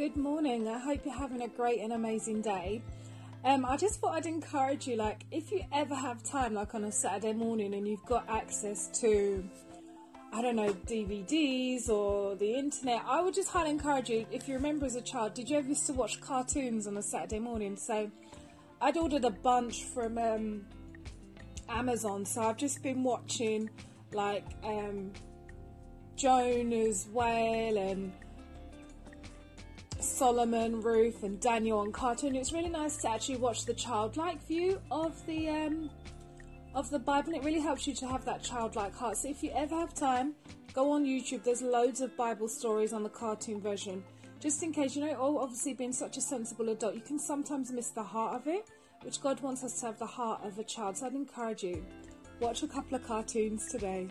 Good morning. I hope you're having a great and amazing day. Um, I just thought I'd encourage you, like, if you ever have time, like on a Saturday morning, and you've got access to, I don't know, DVDs or the internet, I would just highly encourage you. If you remember as a child, did you ever used to watch cartoons on a Saturday morning? So, I'd ordered a bunch from um, Amazon, so I've just been watching, like, um, Jonah's Whale and Solomon, Ruth, and Daniel on cartoon. It's really nice to actually watch the childlike view of the um, of the Bible. It really helps you to have that childlike heart. So if you ever have time, go on YouTube. There's loads of Bible stories on the cartoon version. Just in case, you know, oh, obviously being such a sensible adult, you can sometimes miss the heart of it, which God wants us to have the heart of a child. So I'd encourage you, watch a couple of cartoons today.